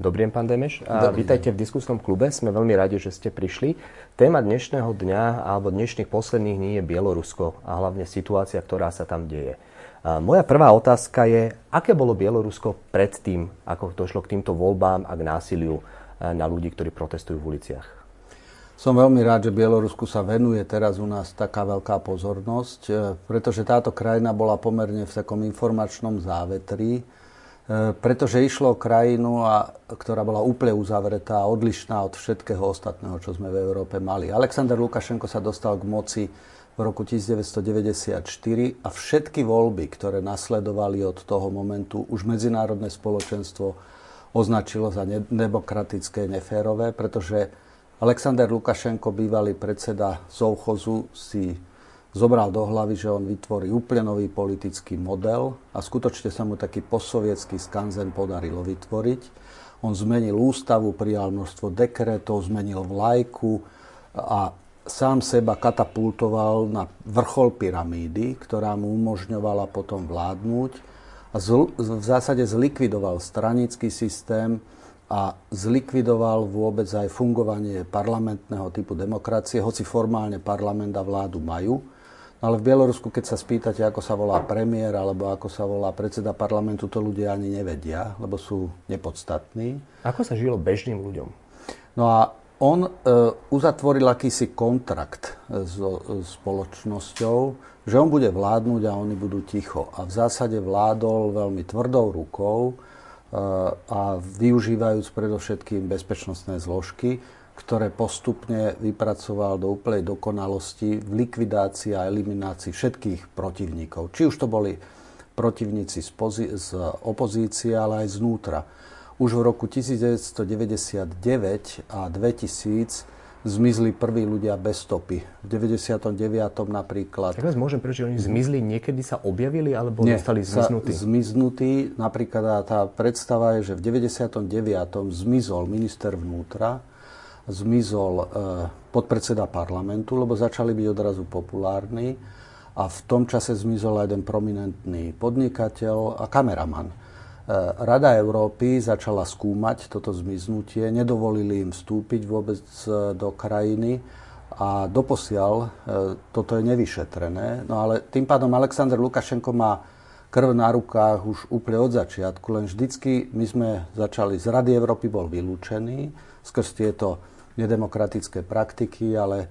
Dobrý deň, pán Demeš. A Dobrý vítajte v diskusnom klube. Sme veľmi radi, že ste prišli. Téma dnešného dňa alebo dnešných posledných dní je Bielorusko a hlavne situácia, ktorá sa tam deje. A moja prvá otázka je, aké bolo Bielorusko predtým, ako došlo k týmto voľbám a k násiliu na ľudí, ktorí protestujú v uliciach? Som veľmi rád, že Bielorusku sa venuje teraz u nás taká veľká pozornosť, e, pretože táto krajina bola pomerne v takom informačnom závetri E, pretože išlo o krajinu, a, ktorá bola úplne uzavretá odlišná od všetkého ostatného, čo sme v Európe mali. Alexander Lukašenko sa dostal k moci v roku 1994 a všetky voľby, ktoré nasledovali od toho momentu, už medzinárodné spoločenstvo označilo za nedemokratické, neférové, pretože Alexander Lukašenko, bývalý predseda Sovchozu, si zobral do hlavy, že on vytvorí úplne nový politický model a skutočne sa mu taký postsovietský skanzen podarilo vytvoriť. On zmenil ústavu, prijal množstvo dekretov, zmenil vlajku a sám seba katapultoval na vrchol pyramídy, ktorá mu umožňovala potom vládnuť a v zásade zlikvidoval stranický systém a zlikvidoval vôbec aj fungovanie parlamentného typu demokracie, hoci formálne parlament a vládu majú ale v Bielorusku, keď sa spýtate, ako sa volá premiér alebo ako sa volá predseda parlamentu, to ľudia ani nevedia, lebo sú nepodstatní. Ako sa žilo bežným ľuďom? No a on e, uzatvoril akýsi kontrakt so e, spoločnosťou, že on bude vládnuť a oni budú ticho. A v zásade vládol veľmi tvrdou rukou e, a využívajúc predovšetkým bezpečnostné zložky, ktoré postupne vypracoval do úplnej dokonalosti v likvidácii a eliminácii všetkých protivníkov. Či už to boli protivníci z, pozi- z opozície, ale aj znútra. Už v roku 1999 a 2000 zmizli prví ľudia bez stopy. V 99. napríklad... Tak vás môžem prečo oni zmizli, niekedy sa objavili, alebo Nie, zostali zmiznutí? zmiznutí. Napríklad tá predstava je, že v 99. zmizol minister vnútra, zmizol e, podpredseda parlamentu, lebo začali byť odrazu populárni a v tom čase zmizol aj jeden prominentný podnikateľ a kameraman. E, Rada Európy začala skúmať toto zmiznutie, nedovolili im vstúpiť vôbec e, do krajiny a doposiaľ toto je nevyšetrené. No ale tým pádom Aleksandr Lukašenko má krv na rukách už úplne od začiatku, len vždycky my sme začali, z Rady Európy bol vylúčený skrz tieto nedemokratické praktiky, ale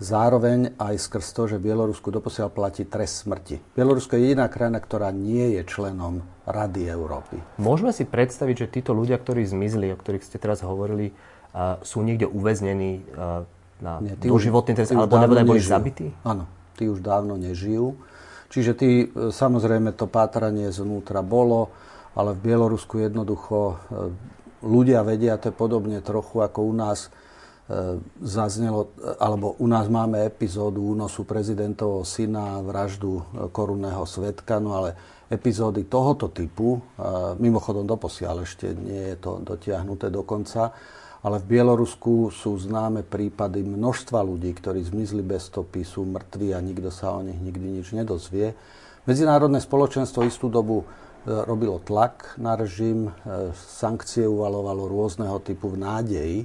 zároveň aj skrz to, že Bielorusku doposiaľ platí trest smrti. Bielorusko je jediná krajina, ktorá nie je členom Rady Európy. Môžeme si predstaviť, že títo ľudia, ktorí zmizli, o ktorých ste teraz hovorili, sú niekde uväznení na nie, doživotný trest, alebo nebodaj boli zabití? Áno, tí už dávno nežijú. Čiže tí, e, samozrejme, to pátranie zvnútra bolo, ale v Bielorusku jednoducho e, ľudia vedia, to je podobne trochu ako u nás, E, zaznelo, alebo u nás máme epizódu únosu prezidentovho syna, vraždu e, korunného svetka, no ale epizódy tohoto typu, e, mimochodom doposiaľ ešte nie je to dotiahnuté do konca, ale v Bielorusku sú známe prípady množstva ľudí, ktorí zmizli bez stopy, sú mŕtvi a nikto sa o nich nikdy nič nedozvie. Medzinárodné spoločenstvo istú dobu robilo tlak na režim, sankcie uvalovalo rôzneho typu v nádeji,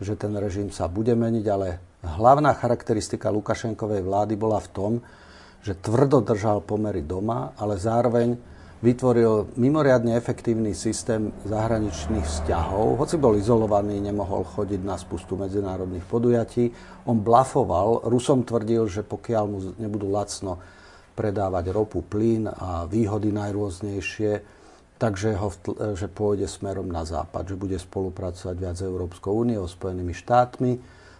že ten režim sa bude meniť, ale hlavná charakteristika Lukašenkovej vlády bola v tom, že tvrdo držal pomery doma, ale zároveň vytvoril mimoriadne efektívny systém zahraničných vzťahov. Hoci bol izolovaný, nemohol chodiť na spustu medzinárodných podujatí. On blafoval, Rusom tvrdil, že pokiaľ mu nebudú lacno predávať ropu, plyn a výhody najrôznejšie, takže ho, že pôjde smerom na západ, že bude spolupracovať viac s Európskou úniou, Spojenými štátmi.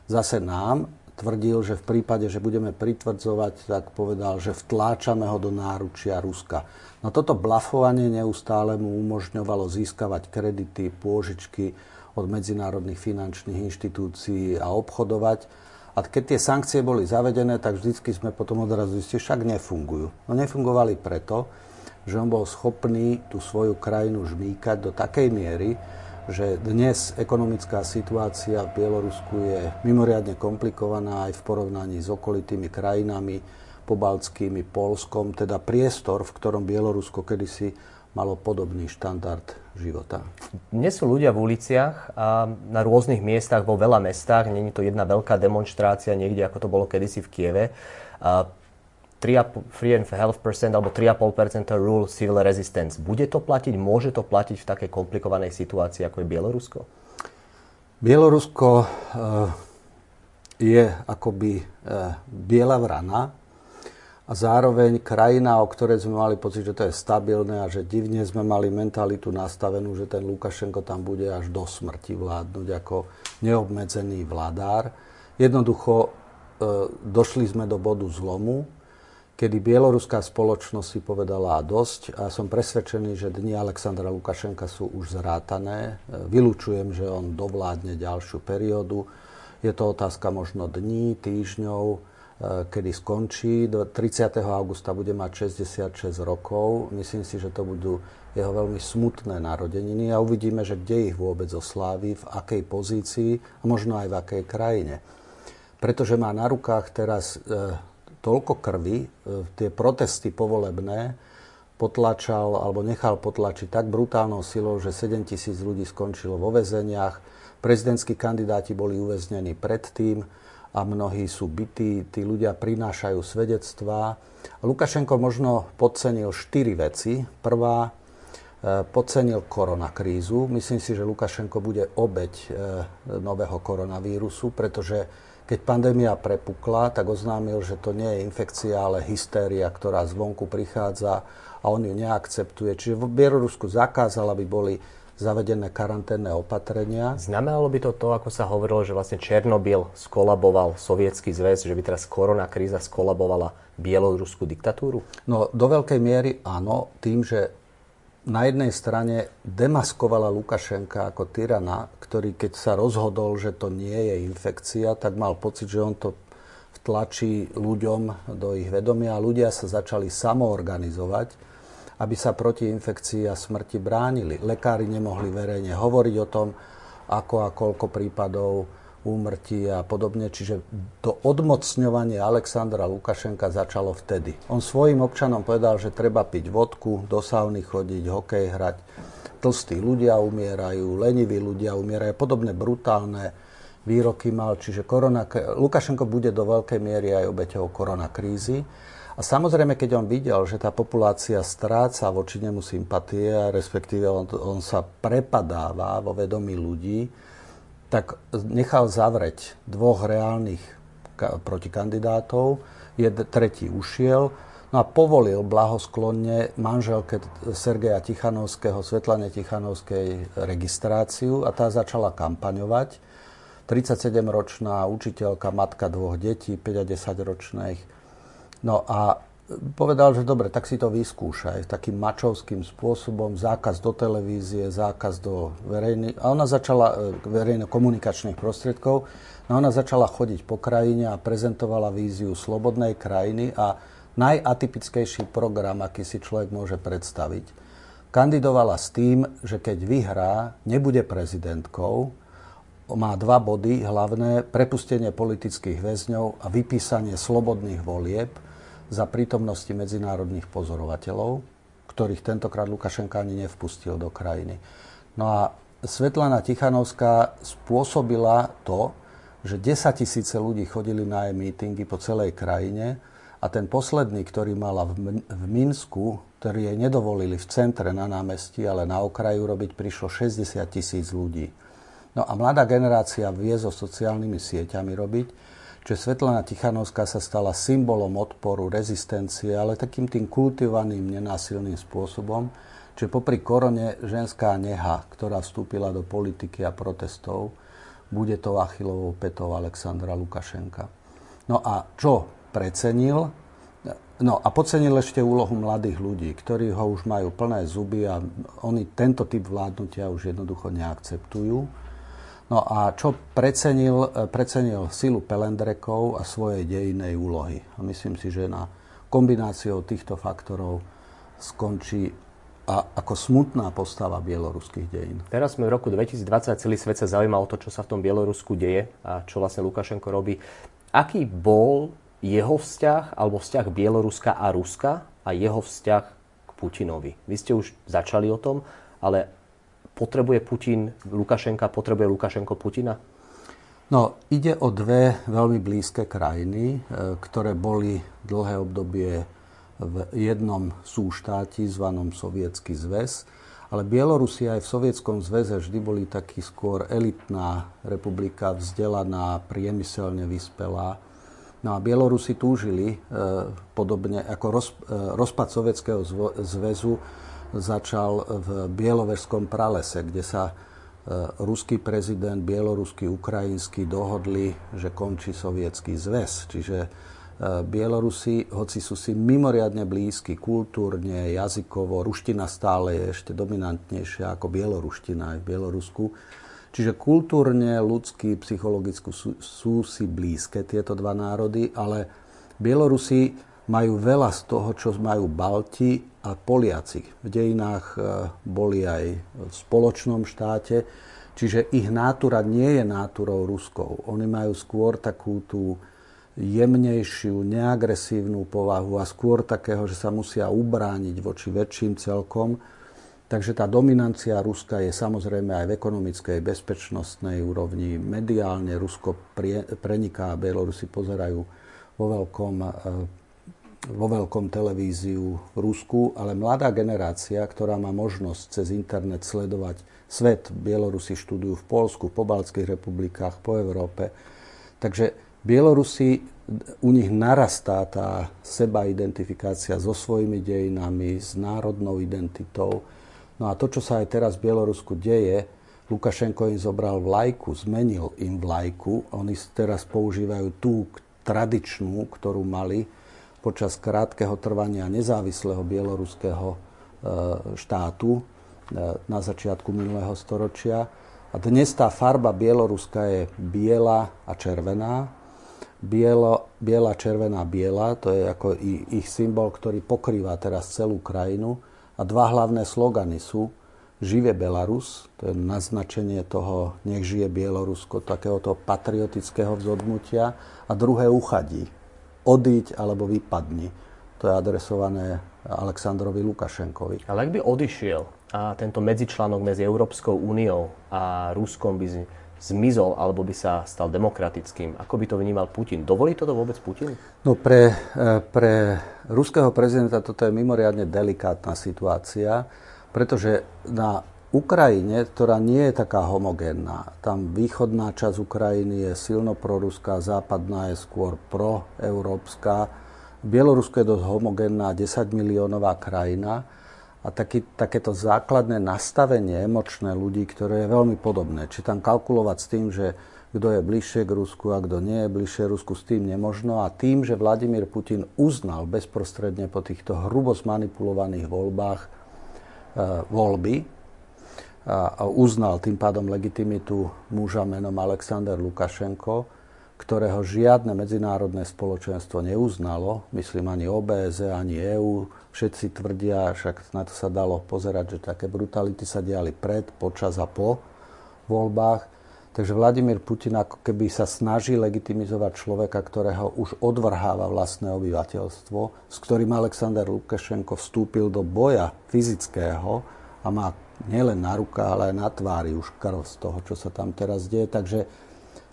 Zase nám tvrdil, že v prípade, že budeme pritvrdzovať, tak povedal, že vtláčame ho do náručia Ruska. No toto blafovanie neustále mu umožňovalo získavať kredity, pôžičky od medzinárodných finančných inštitúcií a obchodovať. A keď tie sankcie boli zavedené, tak vždycky sme potom odrazu zistili, však nefungujú. No nefungovali preto, že on bol schopný tú svoju krajinu žmýkať do takej miery, že dnes ekonomická situácia v Bielorusku je mimoriadne komplikovaná aj v porovnaní s okolitými krajinami, pobaltskými, Polskom, teda priestor, v ktorom Bielorusko kedysi malo podobný štandard života. Dnes sú ľudia v uliciach a na rôznych miestach vo veľa mestách. Není to jedna veľká demonstrácia niekde, ako to bolo kedysi v Kieve. A 3,5% alebo 3,5% rule civil resistance. Bude to platiť? Môže to platiť v takej komplikovanej situácii, ako je Bielorusko? Bielorusko uh, je akoby uh, biela vrana, a zároveň krajina, o ktorej sme mali pocit, že to je stabilné a že divne sme mali mentalitu nastavenú, že ten Lukašenko tam bude až do smrti vládnuť ako neobmedzený vladár. Jednoducho e, došli sme do bodu zlomu, kedy bieloruská spoločnosť si povedala dosť a som presvedčený, že dni Alexandra Lukašenka sú už zrátané. E, Vylúčujem, že on dovládne ďalšiu periódu. Je to otázka možno dní, týždňov, kedy skončí. Do 30. augusta bude mať 66 rokov. Myslím si, že to budú jeho veľmi smutné narodeniny a uvidíme, že kde ich vôbec oslávi, v akej pozícii a možno aj v akej krajine. Pretože má na rukách teraz e, toľko krvi, e, tie protesty povolebné potlačal alebo nechal potlačiť tak brutálnou silou, že 7 tisíc ľudí skončilo vo väzeniach. Prezidentskí kandidáti boli uväznení predtým a mnohí sú bytí, tí ľudia prinášajú svedectvá. Lukašenko možno podcenil štyri veci. Prvá, e, podcenil koronakrízu. Myslím si, že Lukašenko bude obeď e, nového koronavírusu, pretože keď pandémia prepukla, tak oznámil, že to nie je infekcia, ale hystéria, ktorá zvonku prichádza a on ju neakceptuje. Čiže v Bielorusku zakázal, aby boli zavedené karanténne opatrenia. Znamenalo by to to, ako sa hovorilo, že vlastne Černobyl skolaboval sovietský zväz, že by teraz korona kríza skolabovala bieloruskú diktatúru? No, do veľkej miery áno, tým, že na jednej strane demaskovala Lukašenka ako tyrana, ktorý keď sa rozhodol, že to nie je infekcia, tak mal pocit, že on to vtlačí ľuďom do ich vedomia a ľudia sa začali samoorganizovať aby sa proti infekcii a smrti bránili. Lekári nemohli verejne hovoriť o tom, ako a koľko prípadov úmrtí a podobne. Čiže to odmocňovanie Alexandra Lukašenka začalo vtedy. On svojim občanom povedal, že treba piť vodku, do sauny chodiť, hokej hrať. Tlstí ľudia umierajú, leniví ľudia umierajú. Podobné brutálne výroky mal. Čiže korona, Lukašenko bude do veľkej miery aj obeťou koronakrízy. A samozrejme, keď on videl, že tá populácia stráca voči nemu sympatie, respektíve on, on sa prepadáva vo vedomí ľudí, tak nechal zavrieť dvoch reálnych protikandidátov, jed, tretí ušiel, no a povolil blahosklonne manželke Sergeja Tichanovského, Svetlane Tichanovskej registráciu a tá začala kampaňovať. 37-ročná učiteľka, matka dvoch detí, 5 a 10 ročných, No a povedal, že dobre, tak si to vyskúšaj takým mačovským spôsobom, zákaz do televízie, zákaz do verejných, a ona začala, e, verejno-komunikačných prostriedkov, no ona začala chodiť po krajine a prezentovala víziu slobodnej krajiny a najatypickejší program, aký si človek môže predstaviť. Kandidovala s tým, že keď vyhrá, nebude prezidentkou, má dva body hlavné, prepustenie politických väzňov a vypísanie slobodných volieb – za prítomnosti medzinárodných pozorovateľov, ktorých tentokrát Lukašenka ani nevpustil do krajiny. No a Svetlana Tichanovská spôsobila to, že 10 tisíce ľudí chodili na jej mítingy po celej krajine a ten posledný, ktorý mala v, v Minsku, ktorý jej nedovolili v centre na námestí, ale na okraju robiť, prišlo 60 tisíc ľudí. No a mladá generácia vie so sociálnymi sieťami robiť, že Svetlana Tichanovská sa stala symbolom odporu, rezistencie, ale takým tým kultivovaným, nenásilným spôsobom, že popri korone ženská neha, ktorá vstúpila do politiky a protestov, bude to Achilovou petou Alexandra Lukašenka. No a čo precenil? No a podcenil ešte úlohu mladých ľudí, ktorí ho už majú plné zuby a oni tento typ vládnutia už jednoducho neakceptujú No a čo precenil, e, precenil silu Pelendrekov a svojej dejinej úlohy. A myslím si, že na kombináciou týchto faktorov skončí a ako smutná postava bieloruských dejín. Teraz sme v roku 2020, celý svet sa zaujíma o to, čo sa v tom Bielorusku deje a čo vlastne Lukašenko robí. Aký bol jeho vzťah alebo vzťah Bieloruska a Ruska a jeho vzťah k Putinovi. Vy ste už začali o tom, ale potrebuje Putin, Lukašenka, potrebuje Lukašenko Putina? No, ide o dve veľmi blízke krajiny, e, ktoré boli dlhé obdobie v jednom súštáti zvanom Sovietský zväz. Ale Bielorusia aj v Sovietskom zväze vždy boli taký skôr elitná republika, vzdelaná, priemyselne vyspelá. No a Bielorusi túžili, e, podobne ako e, rozpad Sovietskeho zväzu začal v Bieloverskom pralese, kde sa e, ruský prezident, bieloruský, ukrajinský dohodli, že končí Sovietský zväz. Čiže E, Bielorusi, hoci sú si mimoriadne blízky kultúrne, jazykovo, ruština stále je ešte dominantnejšia ako bieloruština aj v Bielorusku. Čiže kultúrne, ľudský, psychologicky sú, sú si blízke tieto dva národy, ale Bielorusi majú veľa z toho, čo majú Balti a Poliaci. V dejinách e, boli aj v spoločnom štáte, čiže ich nátura nie je náturou ruskou. Oni majú skôr takú tú jemnejšiu, neagresívnu povahu a skôr takého, že sa musia ubrániť voči väčším celkom. Takže tá dominancia Ruska je samozrejme aj v ekonomickej, bezpečnostnej úrovni. Mediálne Rusko preniká a Bielorusi pozerajú vo veľkom, e, vo veľkom televíziu Rusku, ale mladá generácia, ktorá má možnosť cez internet sledovať svet, Bielorusi študujú v Polsku, po Baltských republikách, po Európe. Takže Bielorusi, u nich narastá tá seba-identifikácia so svojimi dejinami, s národnou identitou. No a to, čo sa aj teraz v Bielorusku deje, Lukašenko im zobral vlajku, zmenil im vlajku. Oni teraz používajú tú tradičnú, ktorú mali počas krátkeho trvania nezávislého bieloruského e, štátu e, na začiatku minulého storočia. A dnes tá farba Bieloruska je biela a červená bielo, biela, červená, biela, to je ako ich symbol, ktorý pokrýva teraz celú krajinu. A dva hlavné slogany sú Žive Belarus, to je naznačenie toho, nech žije Bielorusko, takéhoto patriotického vzodnutia. A druhé uchadí, odíď alebo vypadni. To je adresované Aleksandrovi Lukašenkovi. Ale ak by odišiel a tento medzičlánok medzi Európskou úniou a Ruskom by zmizol alebo by sa stal demokratickým. Ako by to vnímal Putin? Dovolí toto vôbec Putin? No pre, e, pre ruského prezidenta toto je mimoriadne delikátna situácia, pretože na Ukrajine, ktorá nie je taká homogénna, tam východná časť Ukrajiny je silno proruská, západná je skôr proeurópska, Bielorusko je dosť homogénna, 10 miliónová krajina, a taký, takéto základné nastavenie emočné ľudí, ktoré je veľmi podobné. Či tam kalkulovať s tým, že kto je bližšie k Rusku a kto nie je bližšie Rusku, s tým nemožno. A tým, že Vladimír Putin uznal bezprostredne po týchto hrubo zmanipulovaných voľbách e, voľby uznal tým pádom legitimitu muža menom Alexander Lukašenko, ktorého žiadne medzinárodné spoločenstvo neuznalo, myslím ani OBS, ani EÚ. Všetci tvrdia, však na to sa dalo pozerať, že také brutality sa diali pred, počas a po voľbách. Takže Vladimír Putin ako keby sa snaží legitimizovať človeka, ktorého už odvrháva vlastné obyvateľstvo, s ktorým Alexander Lukašenko vstúpil do boja fyzického a má nielen na rukách, ale aj na tvári už krv z toho, čo sa tam teraz deje. Takže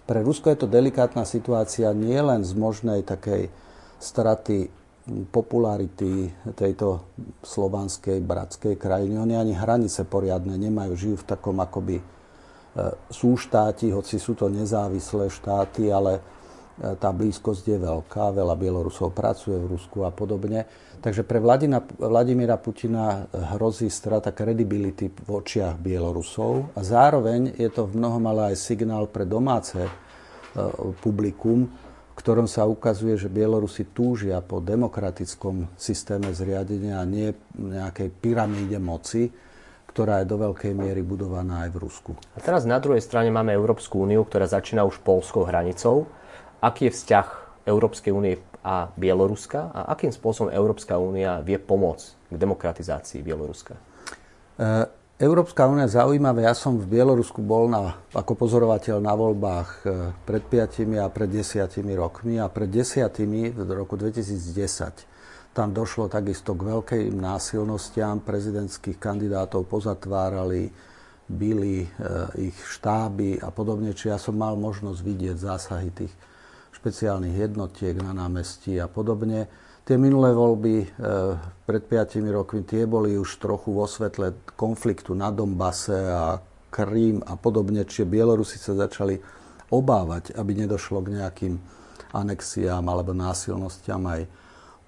pre Rusko je to delikátna situácia nie len z možnej takej straty popularity tejto slovanskej bratskej krajiny. Oni ani hranice poriadne nemajú, žijú v takom akoby e, súštáti, hoci sú to nezávislé štáty, ale e, tá blízkosť je veľká, veľa Bielorusov pracuje v Rusku a podobne. Takže pre Vladina, Vladimíra Putina hrozí strata kredibility v očiach Bielorusov a zároveň je to v mnohom ale aj signál pre domáce e, publikum, v ktorom sa ukazuje, že Bielorusi túžia po demokratickom systéme zriadenia a nie nejakej pyramíde moci, ktorá je do veľkej miery budovaná aj v Rusku. A teraz na druhej strane máme Európsku úniu, ktorá začína už polskou hranicou. Aký je vzťah Európskej únie a Bieloruska a akým spôsobom Európska únia vie pomôcť k demokratizácii Bieloruska? E, Európska únia zaujímavé. Ja som v Bielorusku bol na, ako pozorovateľ na voľbách e, pred 5 a pred 10 rokmi a pred 10 v roku 2010 Tam došlo takisto k veľkým násilnostiam, prezidentských kandidátov pozatvárali, byli e, ich štáby a podobne. Čiže ja som mal možnosť vidieť zásahy tých špeciálnych jednotiek na námestí a podobne. Tie minulé voľby e, pred 5 rokmi, tie boli už trochu vo svetle konfliktu na Dombase a Krím a podobne, čiže Bielorusi sa začali obávať, aby nedošlo k nejakým anexiám alebo násilnostiam aj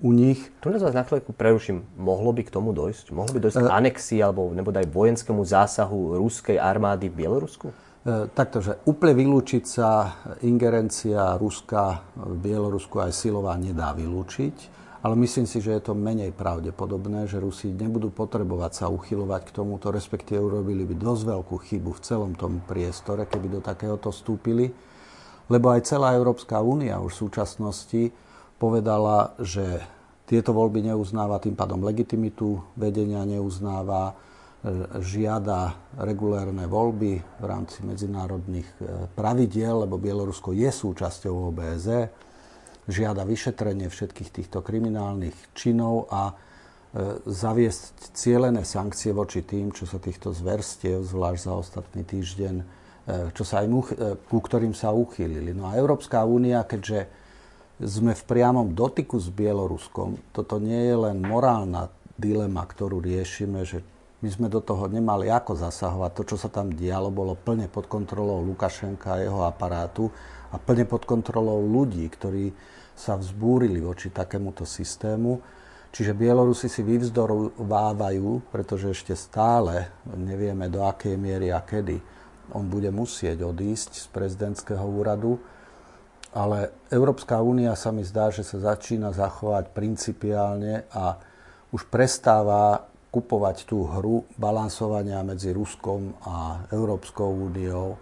u nich. Tu nás na chvíľku preruším. Mohlo by k tomu dojsť? Mohlo by dojsť k e- anexii alebo aj vojenskému zásahu ruskej armády v Bielorusku? E, takto, že úplne vylúčiť sa ingerencia Ruska v Bielorusku aj silová nedá vylúčiť, ale myslím si, že je to menej pravdepodobné, že Rusi nebudú potrebovať sa uchylovať k tomuto, respektíve urobili by dosť veľkú chybu v celom tom priestore, keby do takéhoto vstúpili, lebo aj celá Európska únia už v súčasnosti povedala, že tieto voľby neuznáva, tým pádom legitimitu vedenia neuznáva, žiada regulérne voľby v rámci medzinárodných e, pravidiel, lebo Bielorusko je súčasťou OBZ, žiada vyšetrenie všetkých týchto kriminálnych činov a e, zaviesť cielené sankcie voči tým, čo sa týchto zverstiev, zvlášť za ostatný týždeň, čo sa aj, ku ktorým sa uchýlili. No a Európska únia, keďže sme v priamom dotyku s Bieloruskom. Toto nie je len morálna dilema, ktorú riešime, že my sme do toho nemali ako zasahovať. To, čo sa tam dialo, bolo plne pod kontrolou Lukašenka a jeho aparátu a plne pod kontrolou ľudí, ktorí sa vzbúrili voči takémuto systému. Čiže Bielorusi si vyvzdorovávajú, pretože ešte stále nevieme do akej miery a kedy on bude musieť odísť z prezidentského úradu ale Európska únia sa mi zdá, že sa začína zachovať principiálne a už prestáva kupovať tú hru balansovania medzi Ruskom a Európskou úniou.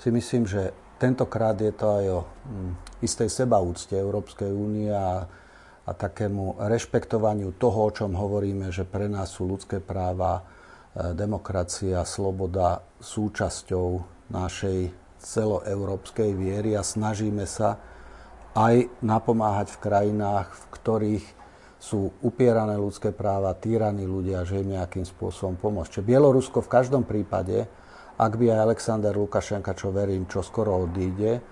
Si myslím, že tentokrát je to aj o hm, istej sebaúcte Európskej únie a, a takému rešpektovaniu toho, o čom hovoríme, že pre nás sú ľudské práva, e, demokracia, sloboda súčasťou našej celoeurópskej viery a snažíme sa aj napomáhať v krajinách, v ktorých sú upierané ľudské práva, týraní ľudia, že im nejakým spôsobom pomôcť. Čiže Bielorusko v každom prípade, ak by aj Alexander Lukašenka, čo verím, čo skoro odíde,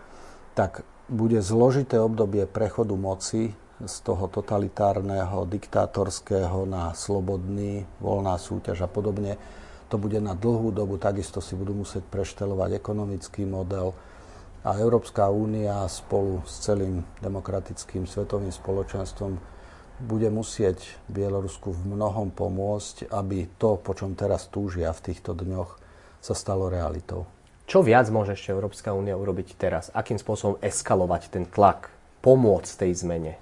tak bude zložité obdobie prechodu moci z toho totalitárneho, diktátorského na slobodný, voľná súťaž a podobne to bude na dlhú dobu, takisto si budú musieť preštelovať ekonomický model a Európska únia spolu s celým demokratickým svetovým spoločenstvom bude musieť Bielorusku v mnohom pomôcť, aby to, po čom teraz túžia v týchto dňoch, sa stalo realitou. Čo viac môže ešte Európska únia urobiť teraz? Akým spôsobom eskalovať ten tlak, pomôcť tej zmene?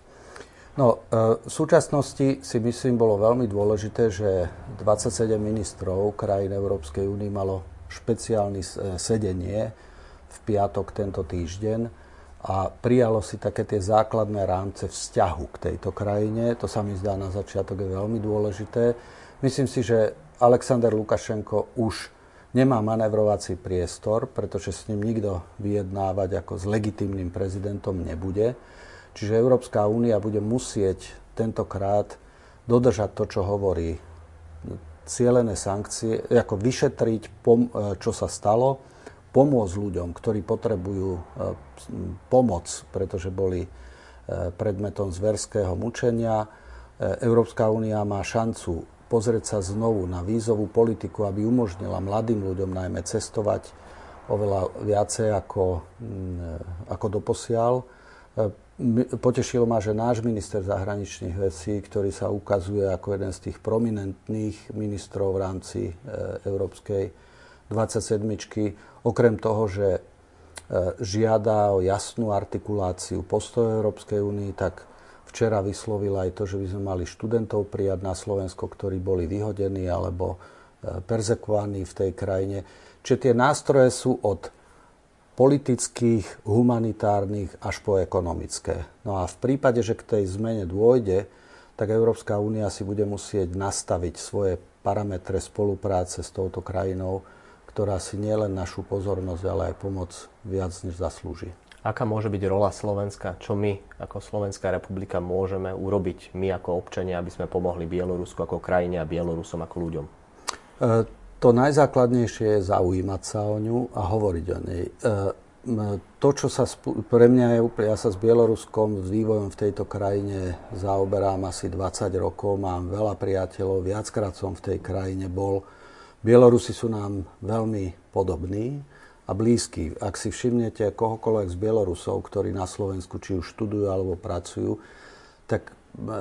No, e, v súčasnosti si myslím bolo veľmi dôležité, že 27 ministrov krajín Európskej únie malo špeciálne sedenie v piatok tento týždeň a prijalo si také tie základné rámce vzťahu k tejto krajine. To sa mi zdá na začiatok je veľmi dôležité. Myslím si, že Alexander Lukašenko už nemá manevrovací priestor, pretože s ním nikto vyjednávať ako s legitimným prezidentom nebude. Čiže Európska únia bude musieť tentokrát dodržať to, čo hovorí cielené sankcie, ako vyšetriť, čo sa stalo, pomôcť ľuďom, ktorí potrebujú e, pomoc, pretože boli e, predmetom zverského mučenia. E, Európska únia má šancu pozrieť sa znovu na vízovú politiku, aby umožnila mladým ľuďom najmä cestovať oveľa viacej ako, ako doposiaľ Potešilo ma, že náš minister zahraničných vecí, ktorý sa ukazuje ako jeden z tých prominentných ministrov v rámci Európskej 27. Okrem toho, že e, žiada o jasnú artikuláciu postoja Európskej únii, tak včera vyslovil aj to, že by sme mali študentov prijať na Slovensko, ktorí boli vyhodení alebo e, perzekovaní v tej krajine. Čiže tie nástroje sú od politických, humanitárnych až po ekonomické. No a v prípade, že k tej zmene dôjde, tak Európska únia si bude musieť nastaviť svoje parametre spolupráce s touto krajinou, ktorá si nielen našu pozornosť, ale aj pomoc viac než zaslúži. Aká môže byť rola Slovenska? Čo my ako Slovenská republika môžeme urobiť my ako občania, aby sme pomohli Bielorusku ako krajine a Bielorusom ako ľuďom? E, to najzákladnejšie je zaujímať sa o ňu a hovoriť o nej. E, to, čo sa pre mňa je úplne, ja sa s Bieloruskom, s vývojom v tejto krajine zaoberám asi 20 rokov, mám veľa priateľov, viackrát som v tej krajine bol. Bielorusi sú nám veľmi podobní a blízky. Ak si všimnete kohokoľvek z Bielorusov, ktorí na Slovensku či už študujú alebo pracujú, tak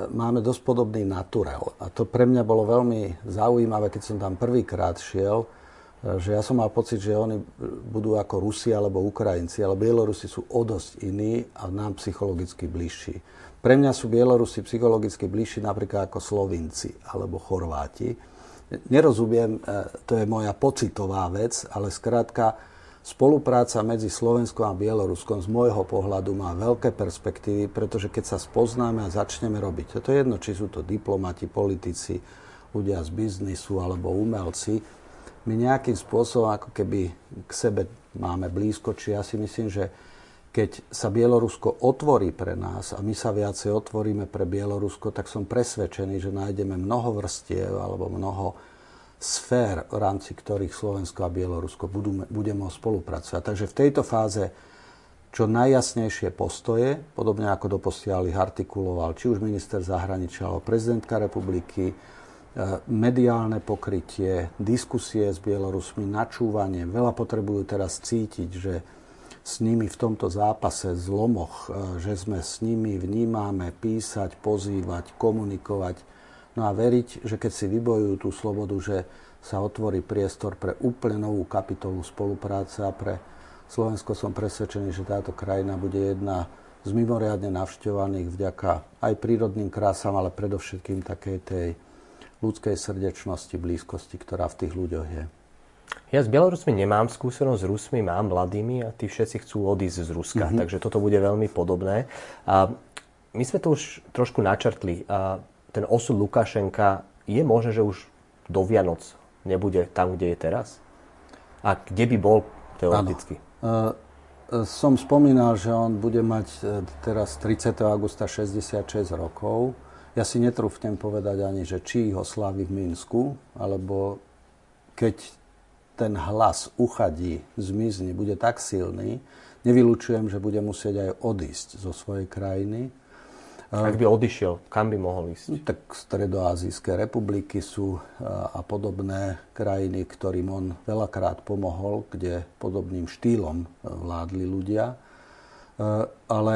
máme dosť podobný naturel. A to pre mňa bolo veľmi zaujímavé, keď som tam prvýkrát šiel, že ja som mal pocit, že oni budú ako Rusi alebo Ukrajinci, ale Bielorusi sú o dosť iní a nám psychologicky bližší. Pre mňa sú Bielorusi psychologicky bližší napríklad ako Slovinci alebo Chorváti. Nerozumiem, e, to je moja pocitová vec, ale skrátka Spolupráca medzi Slovenskom a Bieloruskom z môjho pohľadu má veľké perspektívy, pretože keď sa spoznáme a začneme robiť, to je jedno, či sú to diplomati, politici, ľudia z biznisu alebo umelci, my nejakým spôsobom ako keby k sebe máme blízko, či ja si myslím, že keď sa Bielorusko otvorí pre nás a my sa viacej otvoríme pre Bielorusko, tak som presvedčený, že nájdeme mnoho vrstiev alebo mnoho sfér, v rámci ktorých Slovensko a Bielorusko budú, budeme spolupracovať. Takže v tejto fáze čo najjasnejšie postoje, podobne ako doposiaľ ich artikuloval či už minister zahraničia alebo prezidentka republiky, e, mediálne pokrytie, diskusie s Bielorusmi, načúvanie. Veľa potrebujú teraz cítiť, že s nimi v tomto zápase zlomoch, e, že sme s nimi, vnímame, písať, pozývať, komunikovať, No a veriť, že keď si vybojujú tú slobodu, že sa otvorí priestor pre úplne novú kapitolu spolupráce a pre Slovensko som presvedčený, že táto krajina bude jedna z mimoriadne navštevovaných vďaka aj prírodným krásam, ale predovšetkým takej tej ľudskej srdečnosti, blízkosti, ktorá v tých ľuďoch je. Ja s Bielorusmi nemám skúsenosť, s Rusmi mám mladými a tí všetci chcú odísť z Ruska, mm-hmm. takže toto bude veľmi podobné. A my sme to už trošku načrtli. A ten osud Lukašenka je možné, že už do Vianoc nebude tam, kde je teraz? A kde by bol teoreticky? Ano. Uh, som spomínal, že on bude mať e, teraz 30. augusta 66 rokov. Ja si netrúfnem povedať ani, že či ho slávi v Minsku, alebo keď ten hlas uchadí, zmizne, bude tak silný, nevylučujem, že bude musieť aj odísť zo svojej krajiny ak by odišiel, kam by mohol ísť? No, tak stredoazijské republiky sú a podobné krajiny, ktorým on veľakrát pomohol, kde podobným štýlom e, vládli ľudia. E, ale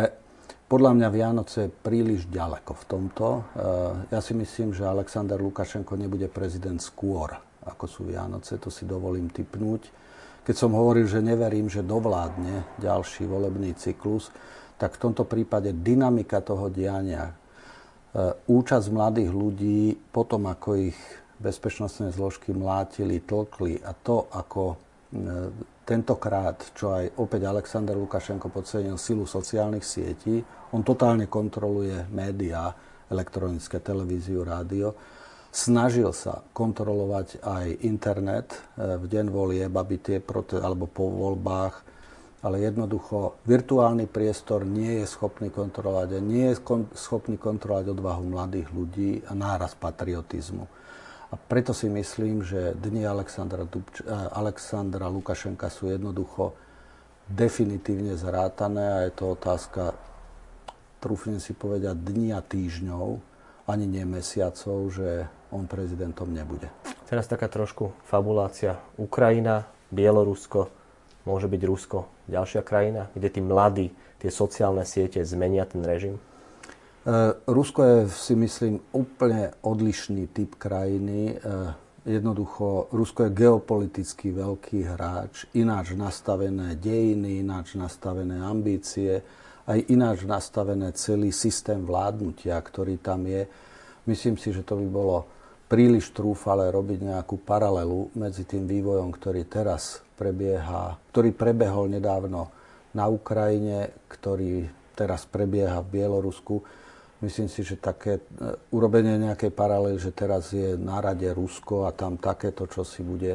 podľa mňa Vianoce je príliš ďaleko v tomto. E, ja si myslím, že Aleksandr Lukašenko nebude prezident skôr, ako sú Vianoce. To si dovolím typnúť. Keď som hovoril, že neverím, že dovládne ďalší volebný cyklus, tak v tomto prípade dynamika toho diania, e, účasť mladých ľudí potom, ako ich bezpečnostné zložky mlátili, tlkli a to, ako e, tentokrát, čo aj opäť Aleksandr Lukašenko podcenil silu sociálnych sietí, on totálne kontroluje médiá, elektronické televíziu, rádio, snažil sa kontrolovať aj internet e, v deň volieb, aby tie prote- alebo po voľbách ale jednoducho virtuálny priestor nie je schopný kontrolovať a nie je schopný kontrolovať odvahu mladých ľudí a náraz patriotizmu. A preto si myslím, že dni Alexandra, Dubč- Alexandra Lukašenka sú jednoducho definitívne zrátané a je to otázka, trúfnem si povedať, dní a týždňov, ani nie mesiacov, že on prezidentom nebude. Teraz taká trošku fabulácia. Ukrajina, Bielorusko, môže byť Rusko ďalšia krajina, kde tí mladí, tie sociálne siete zmenia ten režim? Uh, Rusko je, si myslím, úplne odlišný typ krajiny. Uh, jednoducho, Rusko je geopoliticky veľký hráč, ináč nastavené dejiny, ináč nastavené ambície, aj ináč nastavené celý systém vládnutia, ktorý tam je. Myslím si, že to by bolo príliš trúfale robiť nejakú paralelu medzi tým vývojom, ktorý teraz prebieha, ktorý prebehol nedávno na Ukrajine, ktorý teraz prebieha v Bielorusku. Myslím si, že také e, urobenie nejakej paralely, že teraz je na rade Rusko a tam takéto, čo si bude,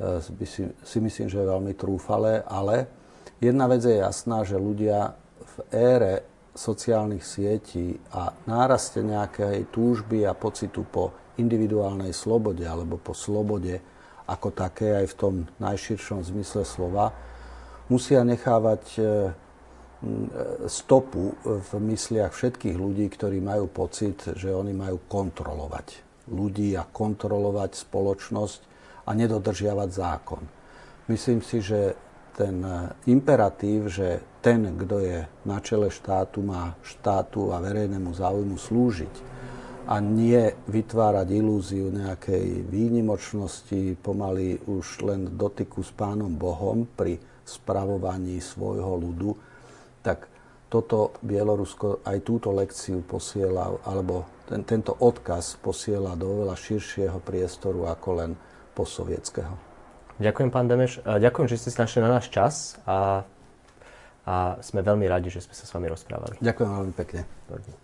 e, si, myslím, že je veľmi trúfale, ale Jedna vec je jasná, že ľudia v ére sociálnych sietí a náraste nejakej túžby a pocitu po individuálnej slobode alebo po slobode ako také aj v tom najširšom zmysle slova, musia nechávať e, stopu v mysliach všetkých ľudí, ktorí majú pocit, že oni majú kontrolovať ľudí a kontrolovať spoločnosť a nedodržiavať zákon. Myslím si, že ten imperatív, že ten, kto je na čele štátu, má štátu a verejnému záujmu slúžiť a nie vytvárať ilúziu nejakej výnimočnosti, pomaly už len dotyku s pánom Bohom pri spravovaní svojho ľudu, tak toto Bielorusko aj túto lekciu posiela, alebo ten, tento odkaz posiela do oveľa širšieho priestoru ako len posovietského. Ďakujem, pán Demeš. Ďakujem, že ste si našli na náš čas a, a sme veľmi radi, že sme sa s vami rozprávali. Ďakujem veľmi pekne. Dobre.